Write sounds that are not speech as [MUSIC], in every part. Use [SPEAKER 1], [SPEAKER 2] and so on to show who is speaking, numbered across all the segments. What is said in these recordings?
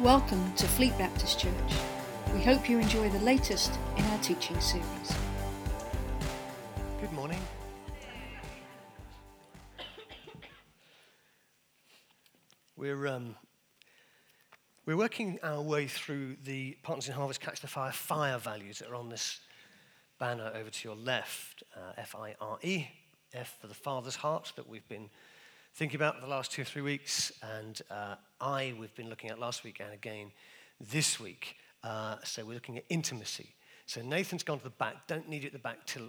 [SPEAKER 1] Welcome to Fleet Baptist Church. We hope you enjoy the latest in our teaching series.
[SPEAKER 2] Good morning. We're, um, we're working our way through the Partners in Harvest Catch the Fire fire values that are on this banner over to your left uh, F I R E, F for the Father's heart that we've been thinking about the last two or three weeks, and uh, I we've been looking at last week and again this week. Uh, so we're looking at intimacy. So Nathan's gone to the back. Don't need you at the back till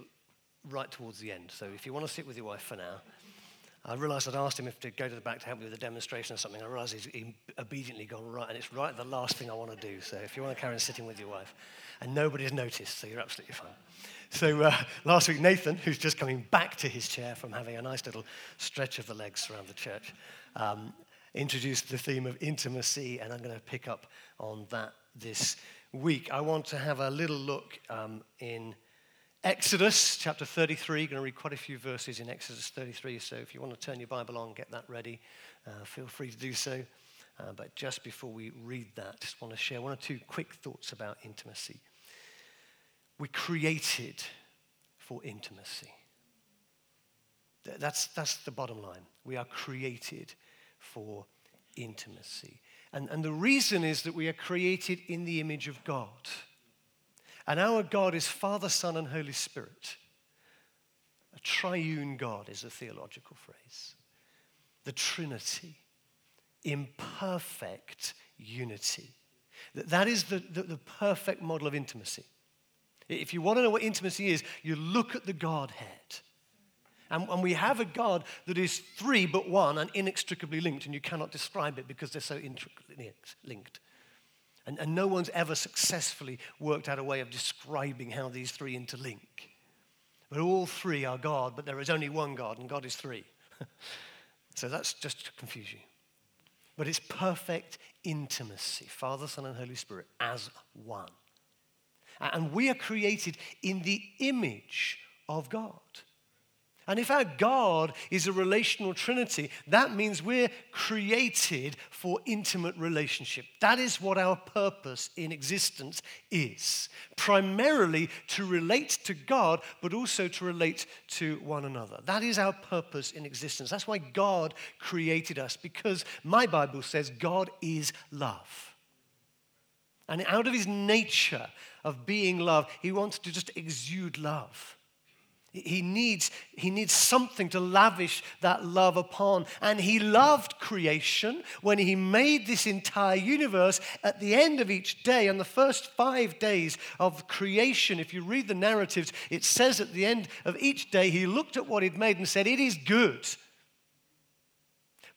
[SPEAKER 2] right towards the end. So if you want to sit with your wife for now, I realised I'd asked him if to go to the back to help me with a demonstration or something. I realised he's he obediently gone right, and it's right the last thing I want to do. So if you want to carry on sitting with your wife, and nobody's noticed, so you're absolutely fine. So uh, last week, Nathan, who's just coming back to his chair from having a nice little stretch of the legs around the church, um, introduced the theme of intimacy, and I'm going to pick up on that this week. I want to have a little look um, in Exodus chapter 33. Going to read quite a few verses in Exodus 33. So if you want to turn your Bible on, get that ready. Uh, feel free to do so. Uh, but just before we read that, just want to share one or two quick thoughts about intimacy. We created for intimacy. That's, that's the bottom line. We are created for intimacy. And, and the reason is that we are created in the image of God. And our God is Father, Son, and Holy Spirit. A triune God is a theological phrase. The Trinity, imperfect unity. That, That is the, the, the perfect model of intimacy. If you want to know what intimacy is, you look at the Godhead. And, and, we have a God that is three but one and inextricably linked, and you cannot describe it because they're so intricately linked. And, and no one's ever successfully worked out a way of describing how these three interlink. But all three are God, but there is only one God, and God is three. [LAUGHS] so that's just to confuse you. But it's perfect intimacy Father, Son, and Holy Spirit as one. And we are created in the image of God. And if our God is a relational trinity, that means we're created for intimate relationship. That is what our purpose in existence is. Primarily to relate to God, but also to relate to one another. That is our purpose in existence. That's why God created us, because my Bible says God is love. And out of his nature of being love, he wants to just exude love. He needs, he needs something to lavish that love upon. And he loved creation when he made this entire universe. At the end of each day, on the first five days of creation, if you read the narratives, it says at the end of each day, he looked at what he'd made and said, It is good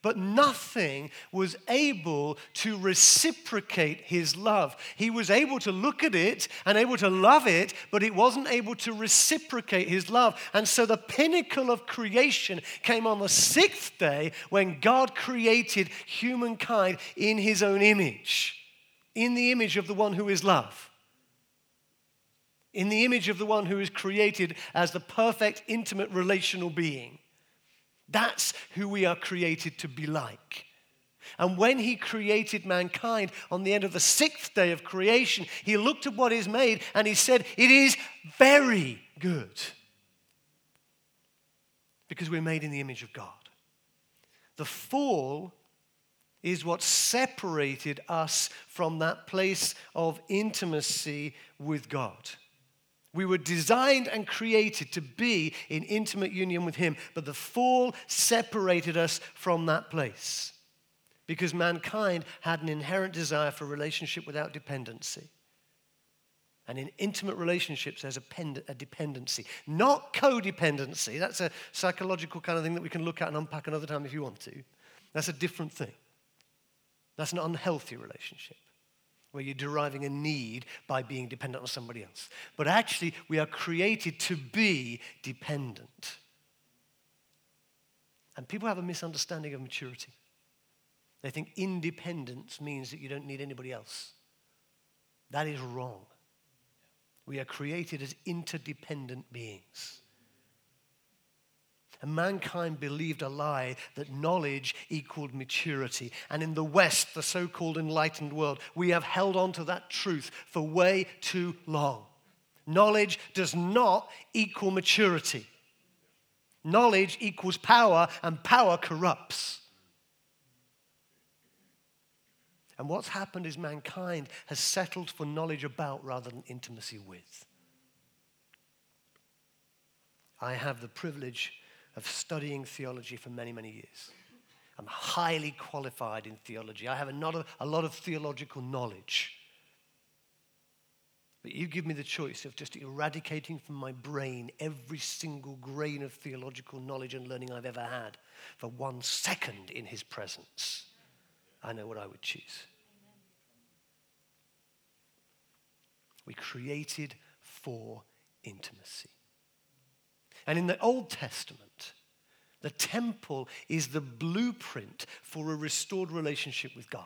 [SPEAKER 2] but nothing was able to reciprocate his love. He was able to look at it and able to love it, but it wasn't able to reciprocate his love. And so the pinnacle of creation came on the sixth day when God created humankind in his own image, in the image of the one who is love. In the image of the one who is created as the perfect, intimate, relational being. That's who we are created to be like. And when he created mankind on the end of the sixth day of creation, he looked at what is made and he said, It is very good. Because we're made in the image of God. The fall is what separated us from that place of intimacy with God. We were designed and created to be in intimate union with Him, but the fall separated us from that place because mankind had an inherent desire for relationship without dependency. And in intimate relationships, there's a, pend- a, dependency, not codependency. That's a psychological kind of thing that we can look at and unpack another time if you want to. That's a different thing. That's an unhealthy relationship where you're deriving a need by being dependent on somebody else. But actually, we are created to be dependent. And people have a misunderstanding of maturity. They think independence means that you don't need anybody else. That is wrong. We are created as interdependent beings. And mankind believed a lie that knowledge equaled maturity. And in the West, the so called enlightened world, we have held on to that truth for way too long. Knowledge does not equal maturity. Knowledge equals power, and power corrupts. And what's happened is mankind has settled for knowledge about rather than intimacy with. I have the privilege of studying theology for many, many years. I'm highly qualified in theology. I have a lot of, a lot of theological knowledge. But you give me the choice of just eradicating from my brain every single grain of theological knowledge and learning I've ever had for one second in his presence. I know what I would choose. We created for intimacy. And in the Old Testament, the temple is the blueprint for a restored relationship with God.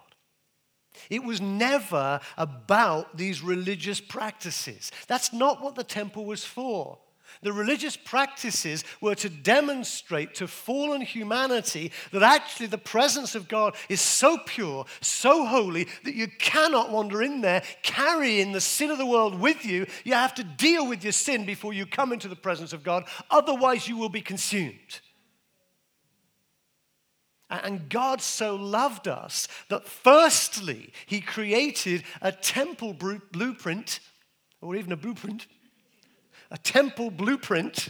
[SPEAKER 2] It was never about these religious practices. That's not what the temple was for. The religious practices were to demonstrate to fallen humanity that actually the presence of God is so pure, so holy, that you cannot wander in there carrying the sin of the world with you. You have to deal with your sin before you come into the presence of God, otherwise, you will be consumed. And God so loved us that firstly, He created a temple blueprint, or even a blueprint, a temple blueprint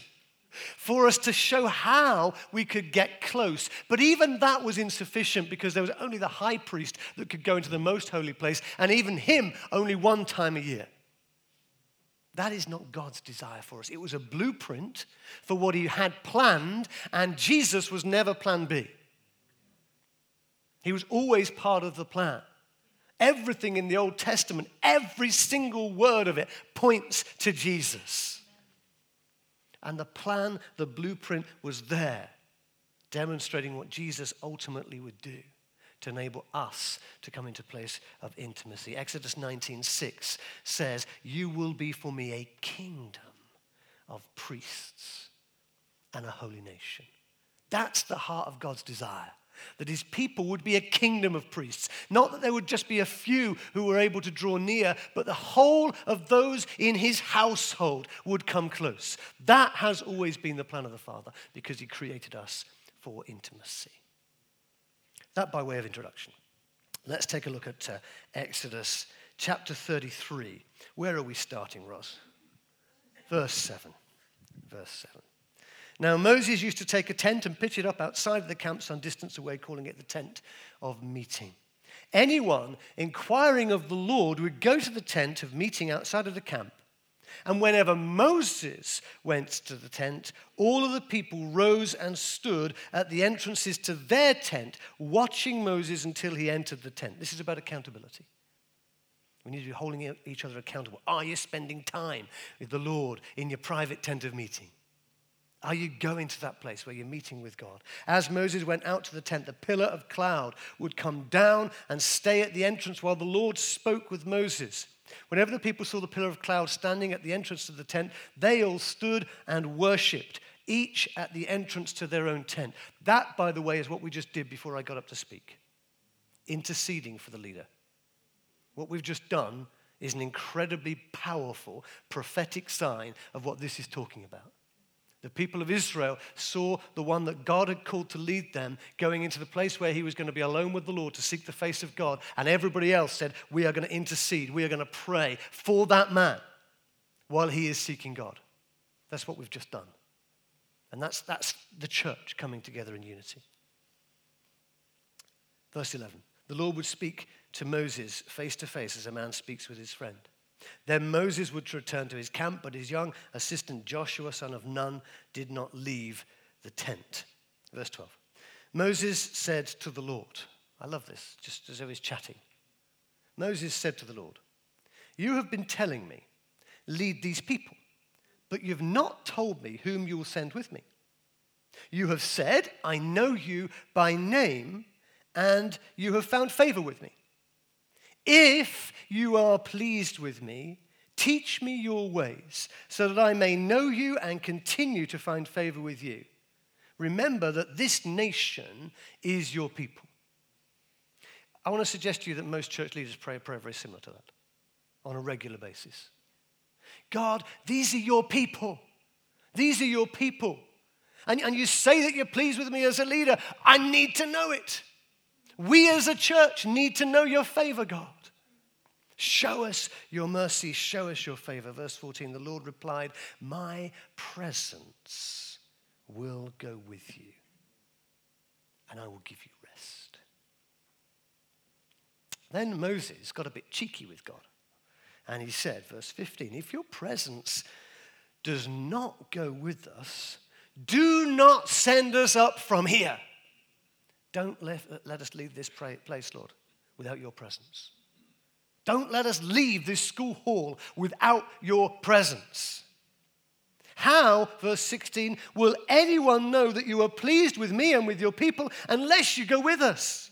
[SPEAKER 2] for us to show how we could get close. But even that was insufficient because there was only the high priest that could go into the most holy place, and even him only one time a year. That is not God's desire for us. It was a blueprint for what he had planned, and Jesus was never plan B. He was always part of the plan. Everything in the Old Testament, every single word of it points to Jesus. And the plan, the blueprint was there, demonstrating what Jesus ultimately would do to enable us to come into place of intimacy. Exodus 19:6 says, "You will be for me a kingdom of priests and a holy nation." That's the heart of God's desire that his people would be a kingdom of priests. Not that there would just be a few who were able to draw near, but the whole of those in his household would come close. That has always been the plan of the Father because he created us for intimacy. That by way of introduction. Let's take a look at uh, Exodus chapter 33. Where are we starting, Ross? Verse 7. Verse 7. Now, Moses used to take a tent and pitch it up outside of the camp some distance away, calling it the tent of meeting. Anyone inquiring of the Lord would go to the tent of meeting outside of the camp. And whenever Moses went to the tent, all of the people rose and stood at the entrances to their tent, watching Moses until he entered the tent. This is about accountability. We need to be holding each other accountable. Are you spending time with the Lord in your private tent of meeting? Are you going to that place where you're meeting with God? As Moses went out to the tent, the pillar of cloud would come down and stay at the entrance while the Lord spoke with Moses. Whenever the people saw the pillar of cloud standing at the entrance to the tent, they all stood and worshipped, each at the entrance to their own tent. That, by the way, is what we just did before I got up to speak interceding for the leader. What we've just done is an incredibly powerful prophetic sign of what this is talking about. The people of Israel saw the one that God had called to lead them going into the place where he was going to be alone with the Lord to seek the face of God. And everybody else said, We are going to intercede, we are going to pray for that man while he is seeking God. That's what we've just done. And that's, that's the church coming together in unity. Verse 11 The Lord would speak to Moses face to face as a man speaks with his friend. Then Moses would return to his camp, but his young assistant Joshua, son of Nun, did not leave the tent. Verse 12. Moses said to the Lord, I love this, just as though he's chatting. Moses said to the Lord, You have been telling me, lead these people, but you've not told me whom you will send with me. You have said, I know you by name, and you have found favor with me. If you are pleased with me, teach me your ways, so that I may know you and continue to find favor with you. Remember that this nation is your people. I want to suggest to you that most church leaders pray a prayer very similar to that on a regular basis. God, these are your people. These are your people. And, and you say that you're pleased with me as a leader. I need to know it. We as a church need to know your favor, God. Show us your mercy, show us your favor. Verse 14 the Lord replied, My presence will go with you, and I will give you rest. Then Moses got a bit cheeky with God, and he said, verse 15, If your presence does not go with us, do not send us up from here. Don't let, let us leave this place, Lord, without your presence. Don't let us leave this school hall without your presence. How, verse 16, will anyone know that you are pleased with me and with your people unless you go with us?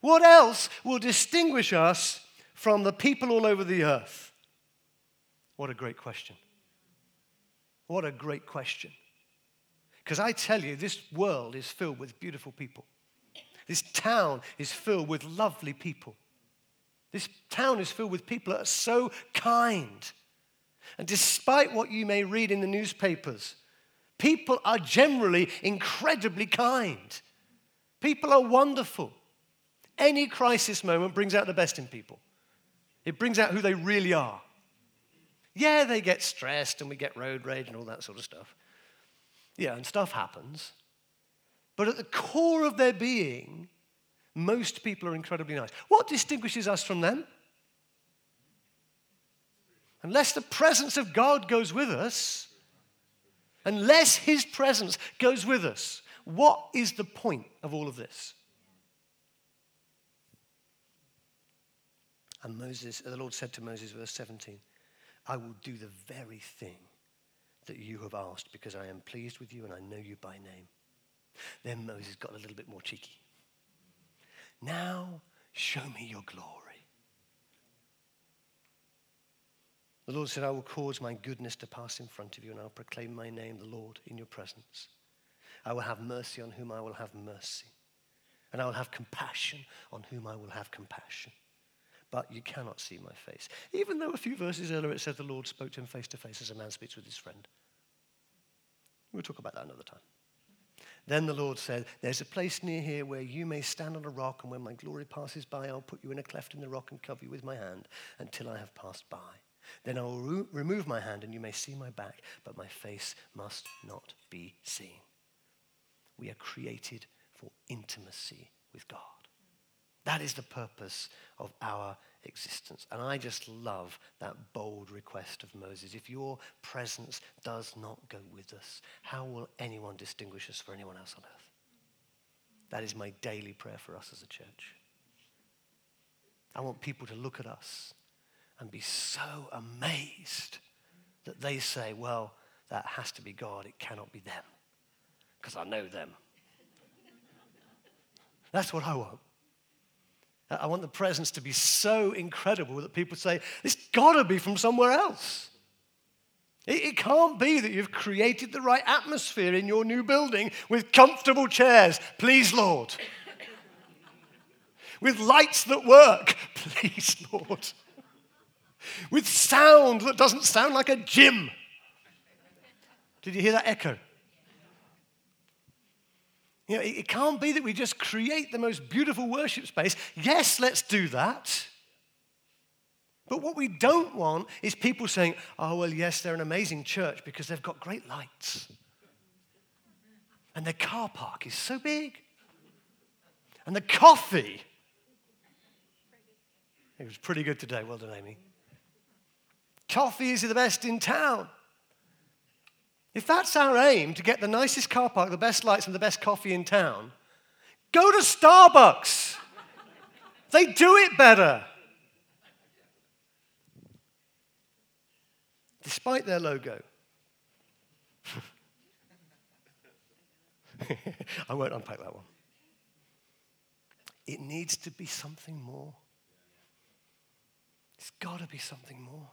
[SPEAKER 2] What else will distinguish us from the people all over the earth? What a great question. What a great question. Because I tell you, this world is filled with beautiful people. This town is filled with lovely people. This town is filled with people that are so kind. And despite what you may read in the newspapers, people are generally incredibly kind. People are wonderful. Any crisis moment brings out the best in people, it brings out who they really are. Yeah, they get stressed and we get road rage and all that sort of stuff. Yeah, and stuff happens. But at the core of their being, most people are incredibly nice. What distinguishes us from them? Unless the presence of God goes with us, unless His presence goes with us, what is the point of all of this? And Moses, the Lord said to Moses, verse 17, I will do the very thing that you have asked because I am pleased with you and I know you by name. Then Moses got a little bit more cheeky. Now show me your glory. The Lord said, I will cause my goodness to pass in front of you, and I'll proclaim my name, the Lord, in your presence. I will have mercy on whom I will have mercy, and I will have compassion on whom I will have compassion. But you cannot see my face. Even though a few verses earlier it said the Lord spoke to him face to face as a man speaks with his friend. We'll talk about that another time. Then the Lord said, There's a place near here where you may stand on a rock, and when my glory passes by, I'll put you in a cleft in the rock and cover you with my hand until I have passed by. Then I will re- remove my hand, and you may see my back, but my face must not be seen. We are created for intimacy with God. That is the purpose of our existence. And I just love that bold request of Moses. If your presence does not go with us, how will anyone distinguish us for anyone else on earth? That is my daily prayer for us as a church. I want people to look at us and be so amazed that they say, well, that has to be God, it cannot be them, because I know them. That's what I want. I want the presence to be so incredible that people say, it's got to be from somewhere else. It, it can't be that you've created the right atmosphere in your new building with comfortable chairs. Please, Lord. with lights that work. [LAUGHS] Please, Lord. with sound that doesn't sound like a gym. Did you hear that echo? You know, it, can't be that we just create the most beautiful worship space. Yes, let's do that. But what we don't want is people saying, oh, well, yes, they're an amazing church because they've got great lights. And their car park is so big. And the coffee. It was pretty good today. Well done, Amy. Coffee is the best in town. If that's our aim to get the nicest car park, the best lights, and the best coffee in town, go to Starbucks. they do it better. Despite their logo. [LAUGHS] I won't unpack that one. It needs to be something more. It's got to be something more.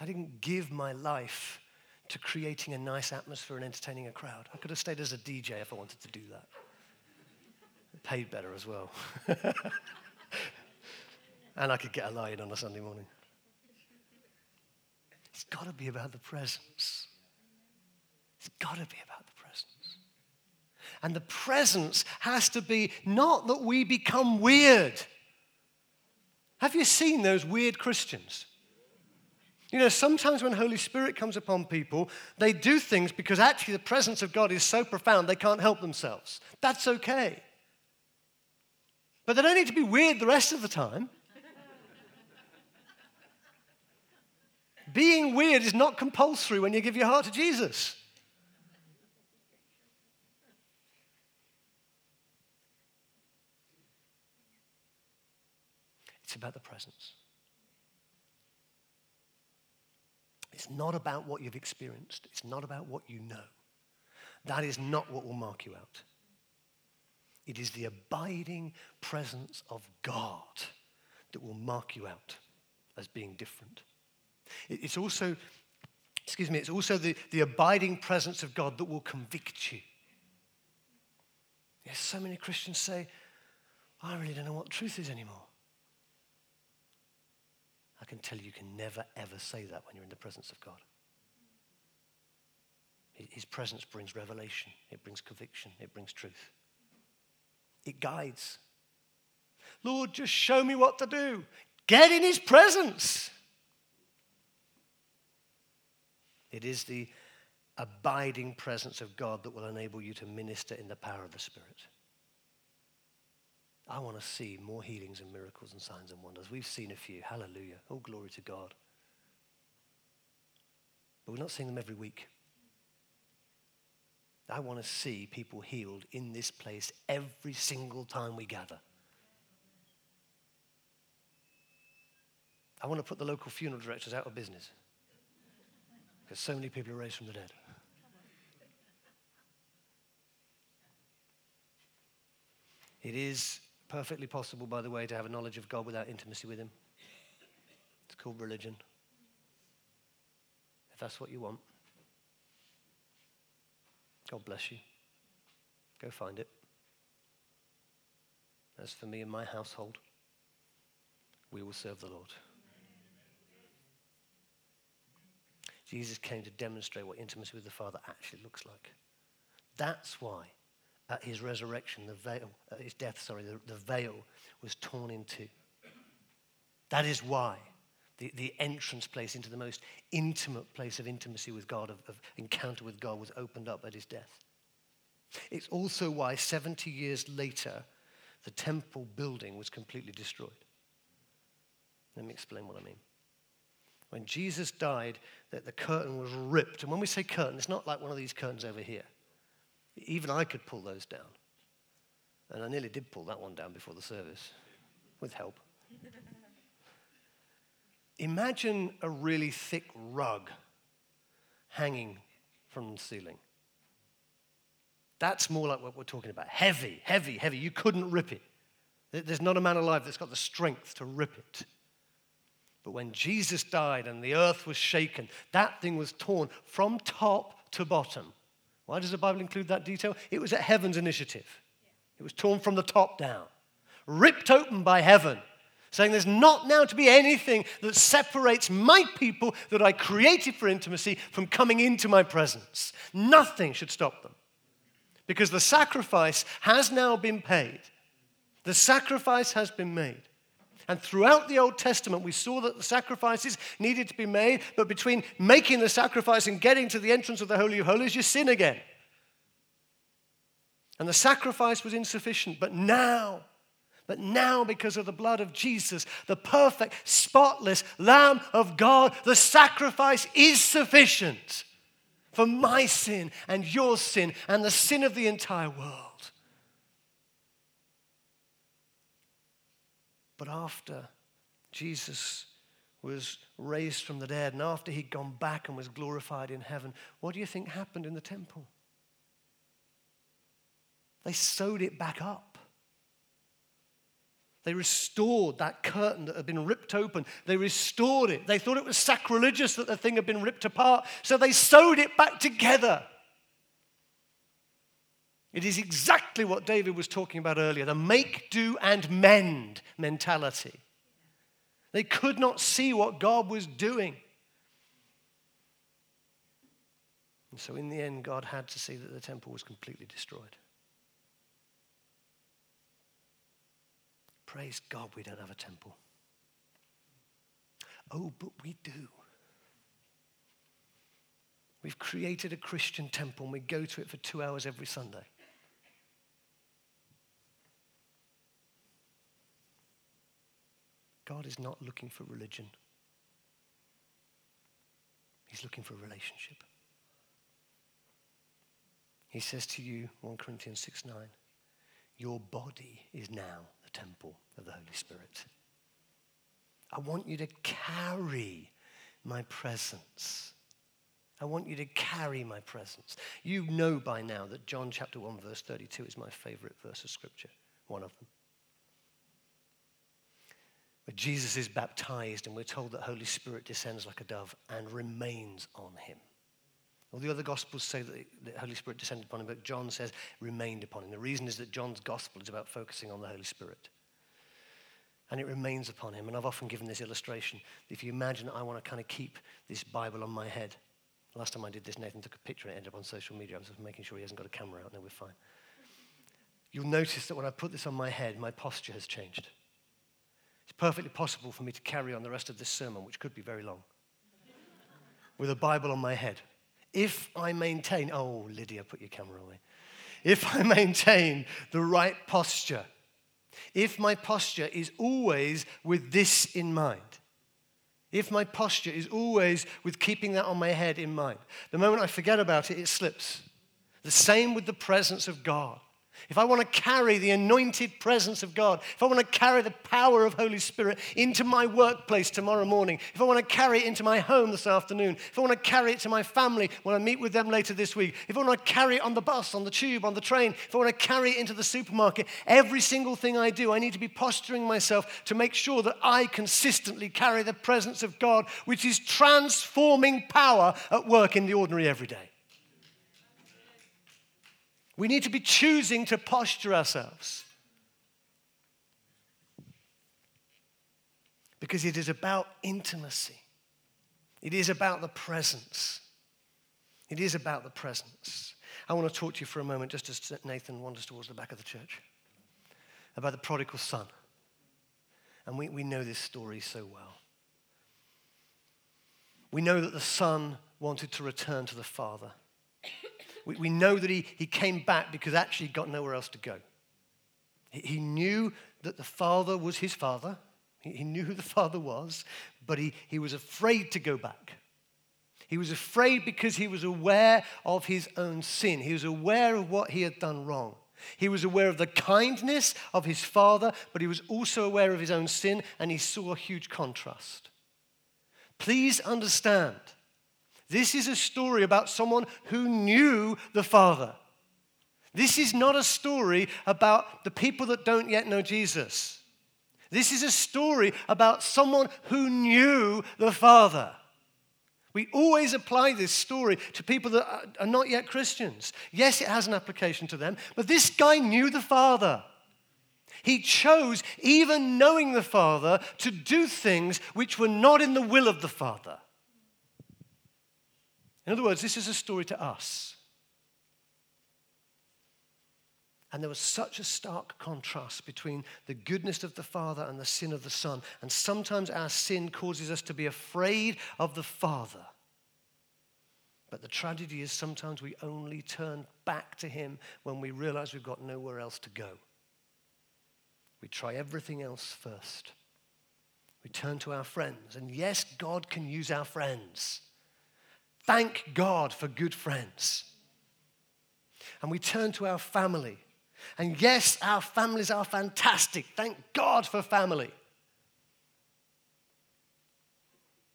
[SPEAKER 2] I didn't give my life to creating a nice atmosphere and entertaining a crowd. I could have stayed as a DJ if I wanted to do that. Paid better as well. [LAUGHS] and I could get a line on a Sunday morning. It's got to be about the presence. It's got to be about the presence. And the presence has to be not that we become weird. Have you seen those weird Christians? You know, sometimes when Holy Spirit comes upon people, they do things because actually the presence of God is so profound they can't help themselves. That's okay. But they don't need to be weird the rest of the time. Being weird is not compulsory when you give your heart to Jesus. It's about the presence. It's not about what you've experienced. It's not about what you know. That is not what will mark you out. It is the abiding presence of God that will mark you out as being different. It's also, excuse me, it's also the, the abiding presence of God that will convict you. Yes, so many Christians say, I really don't know what truth is anymore. I can tell you, you can never, ever say that when you're in the presence of God. His presence brings revelation, it brings conviction, it brings truth, it guides. Lord, just show me what to do. Get in His presence. It is the abiding presence of God that will enable you to minister in the power of the Spirit. I want to see more healings and miracles and signs and wonders. We've seen a few. Hallelujah. All glory to God. But we're not seeing them every week. I want to see people healed in this place every single time we gather. I want to put the local funeral directors out of business because so many people are raised from the dead. It is Perfectly possible, by the way, to have a knowledge of God without intimacy with Him. It's called religion. If that's what you want, God bless you. Go find it. As for me and my household, we will serve the Lord. Jesus came to demonstrate what intimacy with the Father actually looks like. That's why at his resurrection, the veil, at his death, sorry, the, the veil was torn in two. That is why the, the entrance place into the most intimate place of intimacy with God, of, of encounter with God, was opened up at his death. It's also why 70 years later, the temple building was completely destroyed. Let me explain what I mean. When Jesus died, that the curtain was ripped. And when we say curtain, it's not like one of these curtains over here. Even I could pull those down. And I nearly did pull that one down before the service, with help. [LAUGHS] Imagine a really thick rug hanging from the ceiling. That's more like what we're talking about. Heavy, heavy, heavy. You couldn't rip it. There's not a man alive that's got the strength to rip it. But when Jesus died and the earth was shaken, that thing was torn from top to bottom. Why does the Bible include that detail? It was at heaven's initiative. It was torn from the top down, ripped open by heaven, saying there's not now to be anything that separates my people that I created for intimacy from coming into my presence. Nothing should stop them. Because the sacrifice has now been paid. The sacrifice has been made. And throughout the Old Testament, we saw that the sacrifices needed to be made, but between making the sacrifice and getting to the entrance of the Holy of Holies, you sin again. And the sacrifice was insufficient, but now, but now, because of the blood of Jesus, the perfect, spotless Lamb of God, the sacrifice is sufficient for my sin and your sin and the sin of the entire world. But after Jesus was raised from the dead and after he'd gone back and was glorified in heaven, what do you think happened in the temple? They sewed it back up. They restored that curtain that had been ripped open. They restored it. They thought it was sacrilegious that the thing had been ripped apart, so they sewed it back together. It is exactly what David was talking about earlier the make, do, and mend mentality. They could not see what God was doing. And so, in the end, God had to see that the temple was completely destroyed. Praise God, we don't have a temple. Oh, but we do. We've created a Christian temple and we go to it for two hours every Sunday. God is not looking for religion, He's looking for a relationship. He says to you, 1 Corinthians 6 9, your body is now the temple of the Holy Spirit. I want you to carry my presence. I want you to carry my presence. You know by now that John chapter 1, verse 32 is my favorite verse of scripture, one of them. Where Jesus is baptized, and we're told that Holy Spirit descends like a dove and remains on him. All the other Gospels say that the Holy Spirit descended upon him, but John says remained upon him. The reason is that John's Gospel is about focusing on the Holy Spirit. And it remains upon him. And I've often given this illustration. If you imagine I want to kind of keep this Bible on my head. Last time I did this, Nathan took a picture and it ended up on social media. I was just making sure he hasn't got a camera out. No, we're fine. You'll notice that when I put this on my head, my posture has changed. It's perfectly possible for me to carry on the rest of this sermon, which could be very long, with a Bible on my head if I maintain, oh, Lydia, put your camera away. If I [LAUGHS] maintain the right posture, if my posture is always with this in mind, if my posture is always with keeping that on my head in mind, the moment I forget about it, it slips. The same with the presence of God if I want to carry the anointed presence of God, if I want to carry the power of Holy Spirit into my workplace tomorrow morning, if I want to carry it into my home this afternoon, if I want to carry it to my family when I meet with them later this week, if I want to carry it on the bus, on the tube, on the train, if I want to carry it into the supermarket, every single thing I do, I need to be posturing myself to make sure that I consistently carry the presence of God, which is transforming power at work in the ordinary everyday. We need to be choosing to posture ourselves. Because it is about intimacy, it is about the presence. It is about the presence. I want to talk to you for a moment, just as Nathan wanders towards the back of the church, about the prodigal son. And we, we know this story so well. We know that the son wanted to return to the father we, we know that he, he came back because actually he got nowhere else to go. He, he knew that the Father was his Father, he, he knew who the Father was, but he, he was afraid to go back. He was afraid because he was aware of his own sin. He was aware of what he had done wrong. He was aware of the kindness of his father, but he was also aware of his own sin, and he saw a huge contrast. Please understand this is a story about someone who knew the Father. This is not a story about the people that don't yet know Jesus. This is a story about someone who knew the Father. We always apply this story to people that are not yet Christians. Yes, it has an application to them, but this guy knew the Father. He chose, even knowing the Father, to do things which were not in the will of the Father. In other words, this is a story to us. And there was such a stark contrast between the goodness of the Father and the sin of the Son. And sometimes our sin causes us to be afraid of the Father. But the tragedy is sometimes we only turn back to Him when we realize we've got nowhere else to go. We try everything else first. We turn to our friends. And yes, God can use our friends. Thank God for good friends. And we turn to our family. And yes, our families are fantastic. Thank God for family.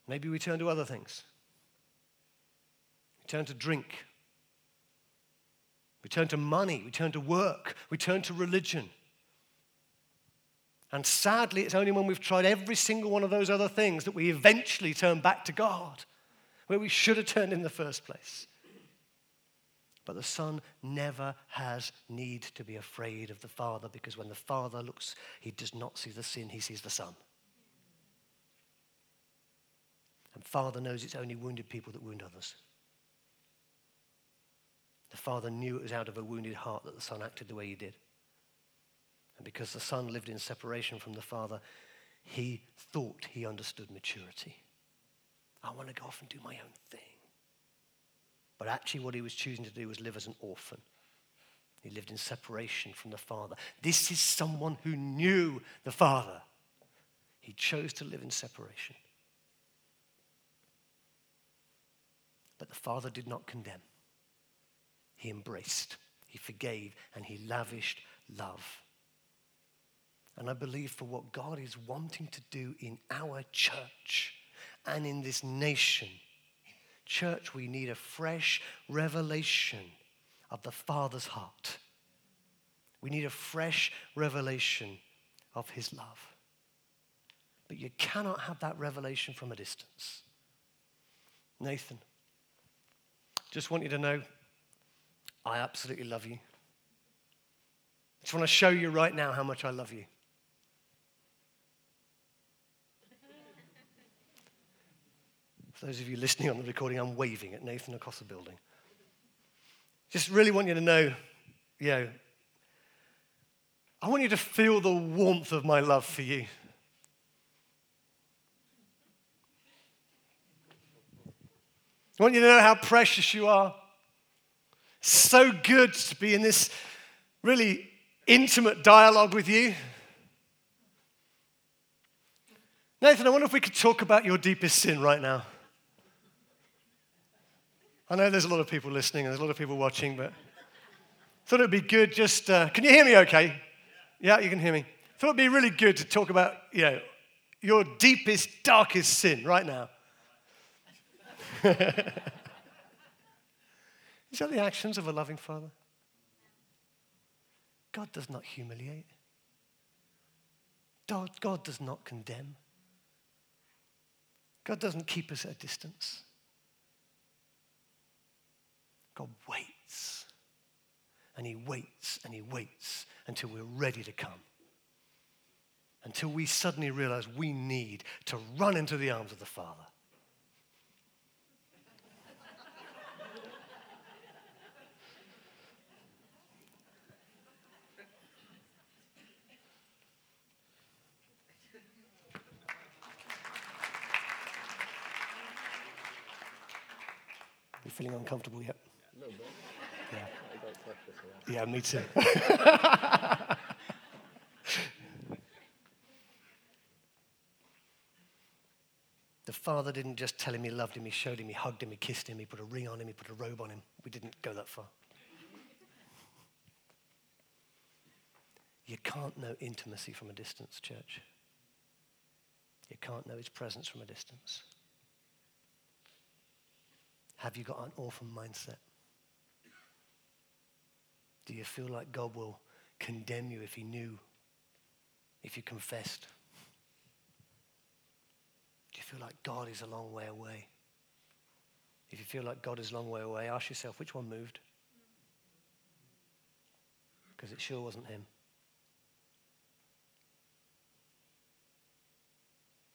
[SPEAKER 2] Maybe we turn to other things. We turn to drink. We turn to money. We turn to work. We turn to religion. And sadly, it's only when we've tried every single one of those other things that we eventually turn back to God, where we should have turned in the first place. But the Son never has need to be afraid of the Father because when the Father looks, he does not see the sin, he sees the Son. And Father knows it's only wounded people that wound others. The Father knew it was out of a wounded heart that the Son acted the way he did. And because the Son lived in separation from the Father, he thought he understood maturity. I want to go off and do my own thing. But actually, what he was choosing to do was live as an orphan. He lived in separation from the Father. This is someone who knew the Father. He chose to live in separation. But the Father did not condemn. He embraced, he forgave, and he lavished love. And I believe for what God is wanting to do in our church and in this nation, church, we need a fresh revelation of the Father's heart. We need a fresh revelation of his love. But you cannot have that revelation from a distance. Nathan, just want you to know I absolutely love you. Just want to show you right now how much I love you. For those of you listening on the recording, I'm waving at Nathan across the building. Just really want you to know, you know, I want you to feel the warmth of my love for you. I want you to know how precious you are. So good to be in this really intimate dialogue with you. Nathan, I wonder if we could talk about your deepest sin right now. I know there's a lot of people listening and there's a lot of people watching, but thought it'd be good just. Uh, can you hear me okay? Yeah, you can hear me. Thought it'd be really good to talk about, you know, your deepest, darkest sin right now. [LAUGHS] Is that the actions of a loving father? God does not humiliate. God, God does not condemn. God doesn't keep us at a distance. God waits. And He waits and He waits until we're ready to come. Until we suddenly realize we need to run into the arms of the Father. [LAUGHS] Feeling uncomfortable yet?
[SPEAKER 3] No, but
[SPEAKER 2] Yeah.
[SPEAKER 3] I got pressure for that.
[SPEAKER 2] Yeah, me too. [LAUGHS] the father didn't just tell him he loved him, he showed him, he hugged him, he kissed him, he put a ring on him, he put a robe on him. We didn't go that far. You can't know intimacy from a distance, church. You can't know his presence from a distance. Have you got an orphan mindset? Do you feel like God will condemn you if he knew, if you confessed? Do you feel like God is a long way away? If you feel like God is a long way away, ask yourself which one moved? Because it sure wasn't him.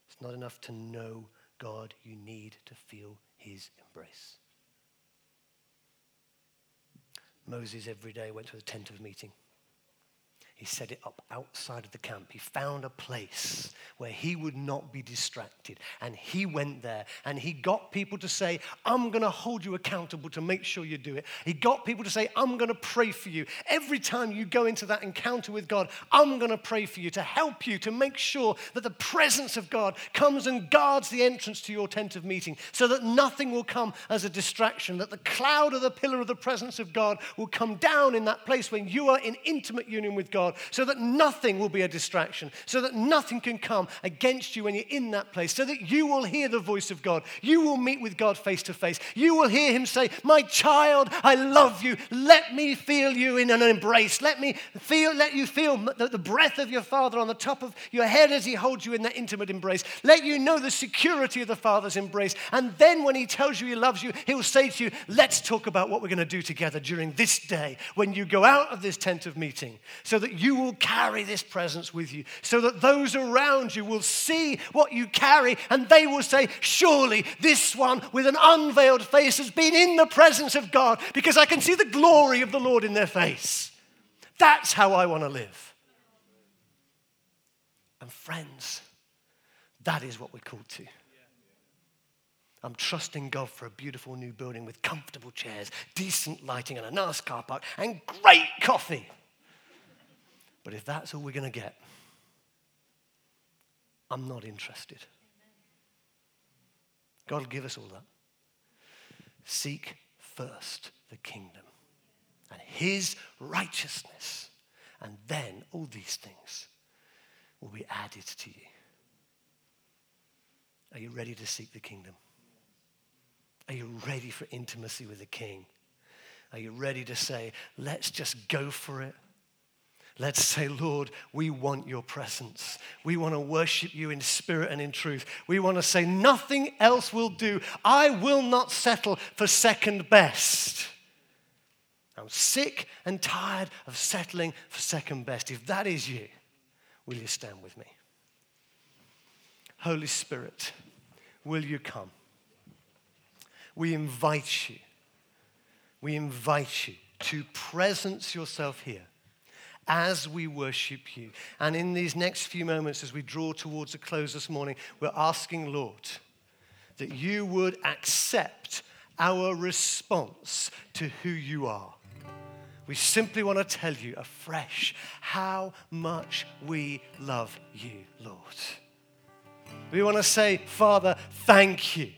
[SPEAKER 2] It's not enough to know God, you need to feel his embrace. Moses every day went to the tent of meeting. He set it up outside of the camp. He found a place where he would not be distracted. And he went there and he got people to say, I'm going to hold you accountable to make sure you do it. He got people to say, I'm going to pray for you. Every time you go into that encounter with God, I'm going to pray for you to help you to make sure that the presence of God comes and guards the entrance to your tent of meeting so that nothing will come as a distraction, that the cloud or the pillar of the presence of God will come down in that place when you are in intimate union with God So that nothing will be a distraction, so that nothing can come against you when you're in that place, so that you will hear the voice of God. You will meet with God face to face. You will hear Him say, My child, I love you. Let me feel you in an embrace. Let me feel, let you feel the, the breath of your Father on the top of your head as He holds you in that intimate embrace. Let you know the security of the Father's embrace. And then when He tells you He loves you, He'll say to you, Let's talk about what we're going to do together during this day when you go out of this tent of meeting, so that you will carry this presence with you, so that those around you will see what you carry and they will say, Surely this one with an unveiled face has been in the presence of God because I can see the glory of the Lord in their face. That's how I want to live. And friends, that is what we're called to. I'm trusting God for a beautiful new building with comfortable chairs, decent lighting, and a nice car park, and great coffee. But if that's all we're going to get, I'm not interested. God will give us all that. Seek first the kingdom and his righteousness, and then all these things will be added to you. Are you ready to seek the kingdom? Are you ready for intimacy with the King? Are you ready to say, let's just go for it? Let's say, Lord, we want your presence. We want to worship you in spirit and in truth. We want to say, nothing else will do. I will not settle for second best. I'm sick and tired of settling for second best. If that is you, will you stand with me? Holy Spirit, will you come? we invite you, we invite you to presence yourself here as we worship you. And in these next few moments, as we draw towards a close this morning, we're asking, Lord, that you would accept our response to who you are. We simply want to tell you afresh how much we love you, Lord. We want to say, Father, thank you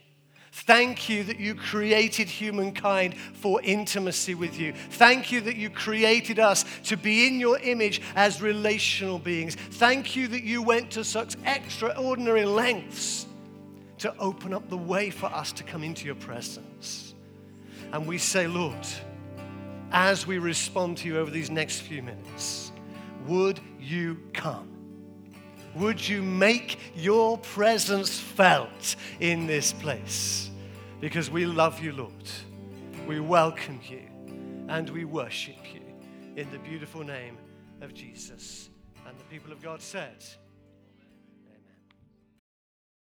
[SPEAKER 2] Thank you that you created humankind for intimacy with you. Thank you that you created us to be in your image as relational beings. Thank you that you went to such extraordinary lengths to open up the way for us to come into your presence. And we say, Lord, as we respond to you over these next few minutes, would you come? Would you make your presence felt in this place? Because we love you, Lord. We welcome you and we worship you in the beautiful name of Jesus. And the people of God said,